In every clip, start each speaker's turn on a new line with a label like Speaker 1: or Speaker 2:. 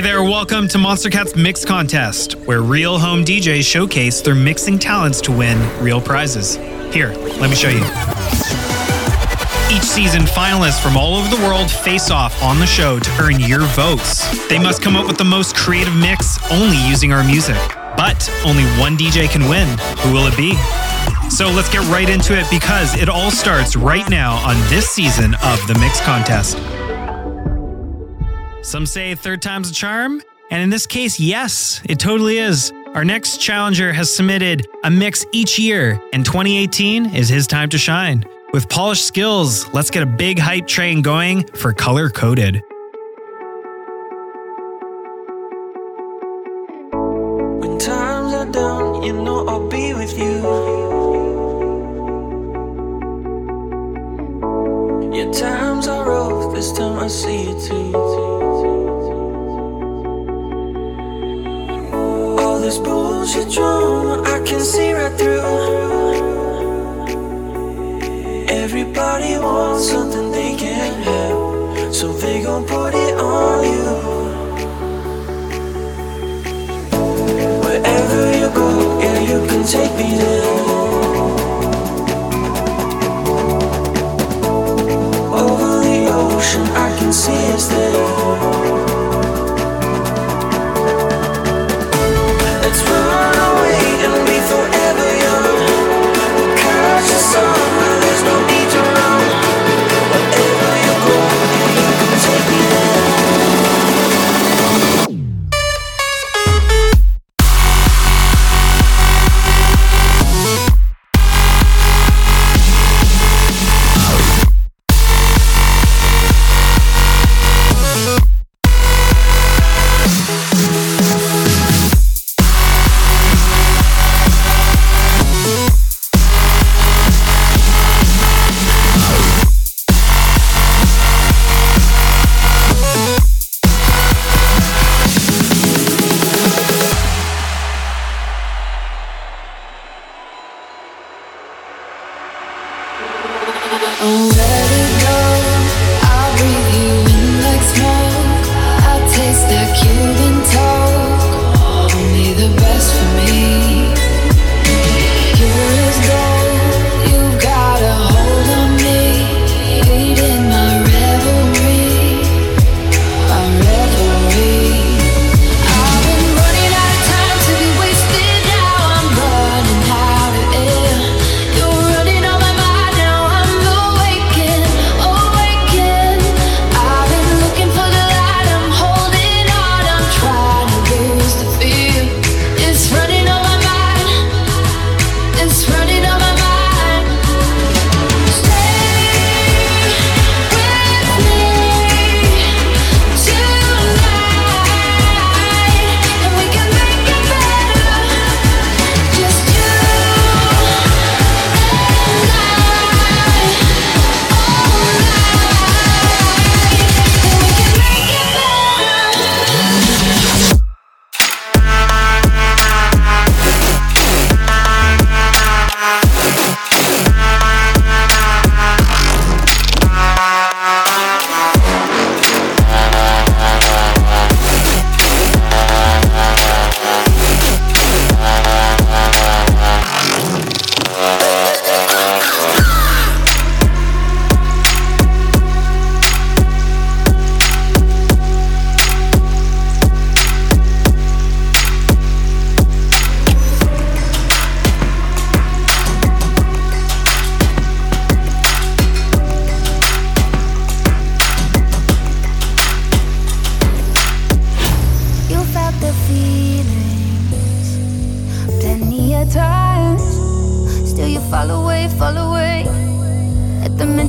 Speaker 1: Hey there, welcome to Monstercat's Mix Contest, where real home DJs showcase their mixing talents to win real prizes. Here, let me show you. Each season, finalists from all over the world face off on the show to earn your votes. They must come up with the most creative mix only using our music. But only one DJ can win. Who will it be? So let's get right into it because it all starts right now on this season of the Mix Contest. Some say third time's a charm, and in this case, yes, it totally is. Our next challenger has submitted a mix each year, and 2018 is his time to shine. With polished skills, let's get a big hype train going for Color Coded.
Speaker 2: When times are down, you know I'll be with you. Your times are rough, this time I see it too. This bullshit drama I can see right through. Everybody wants something they can't have, so they gon' put it on you. Wherever you go, yeah, you can take me there. Over the ocean, I can see us there.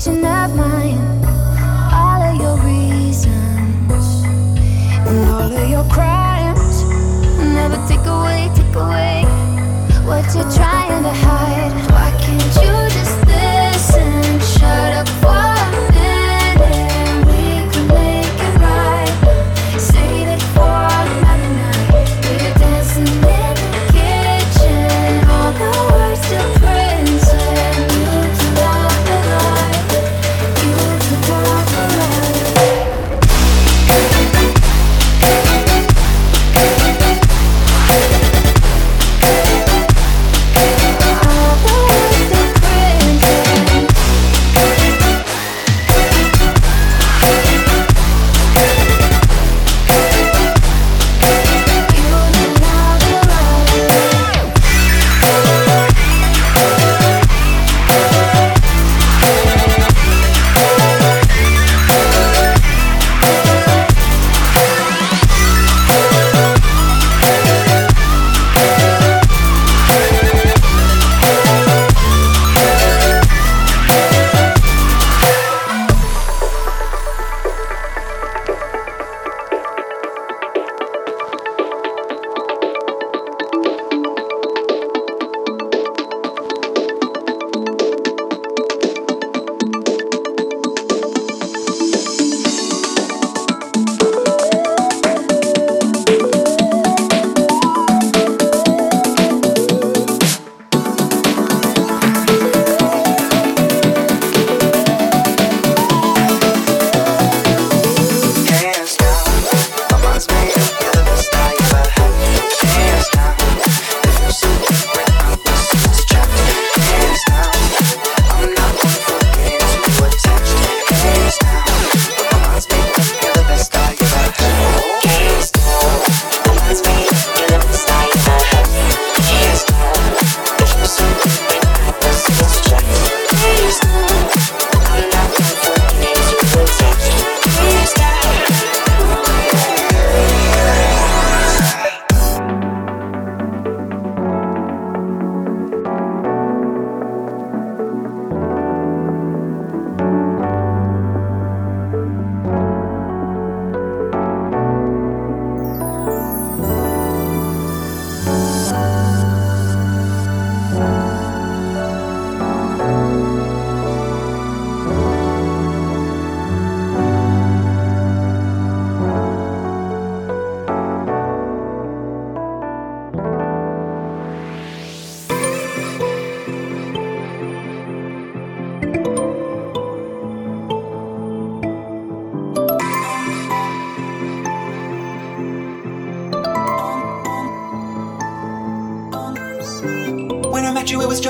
Speaker 2: of mine. All of your reasons and all of your crimes. Never take away, take away what you're trying to hide. Why can't you just listen? Shut up.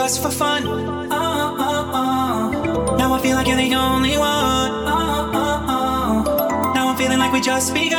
Speaker 2: just
Speaker 3: for fun. Oh, oh, oh. Now I feel like you're the only one. Uh, uh, uh. Now I'm feeling like we just began.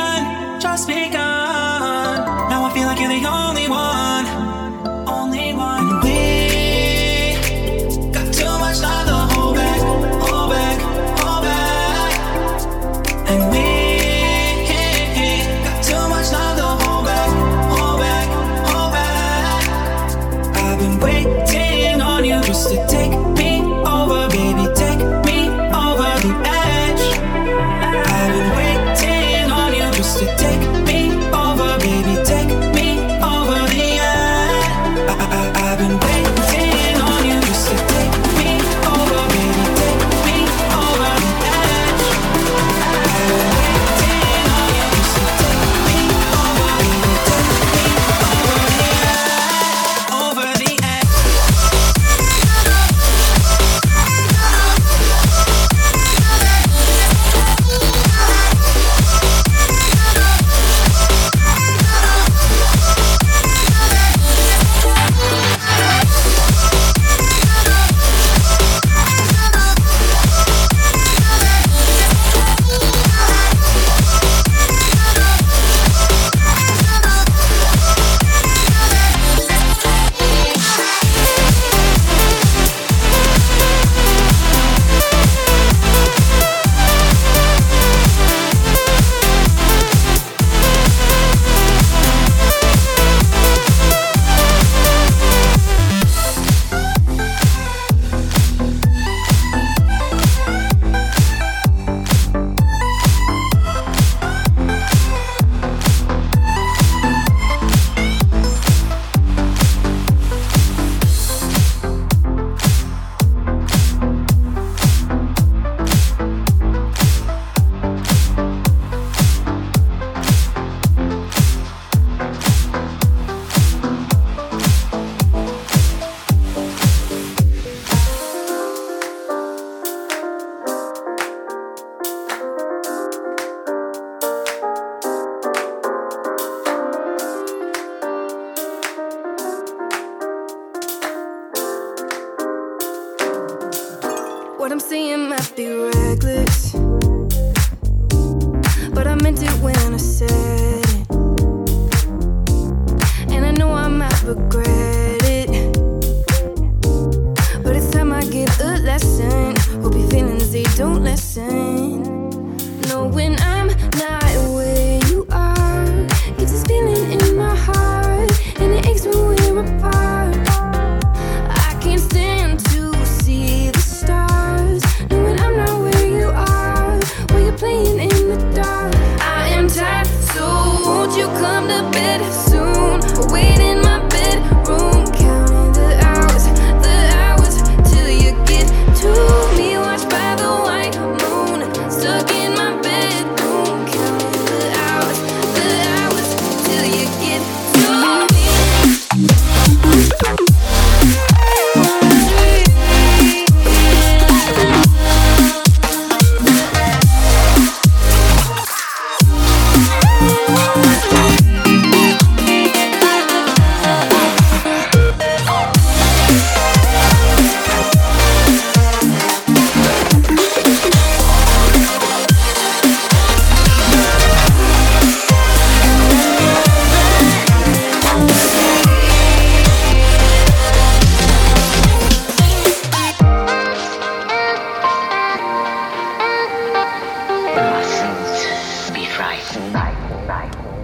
Speaker 4: 逮捕，逮。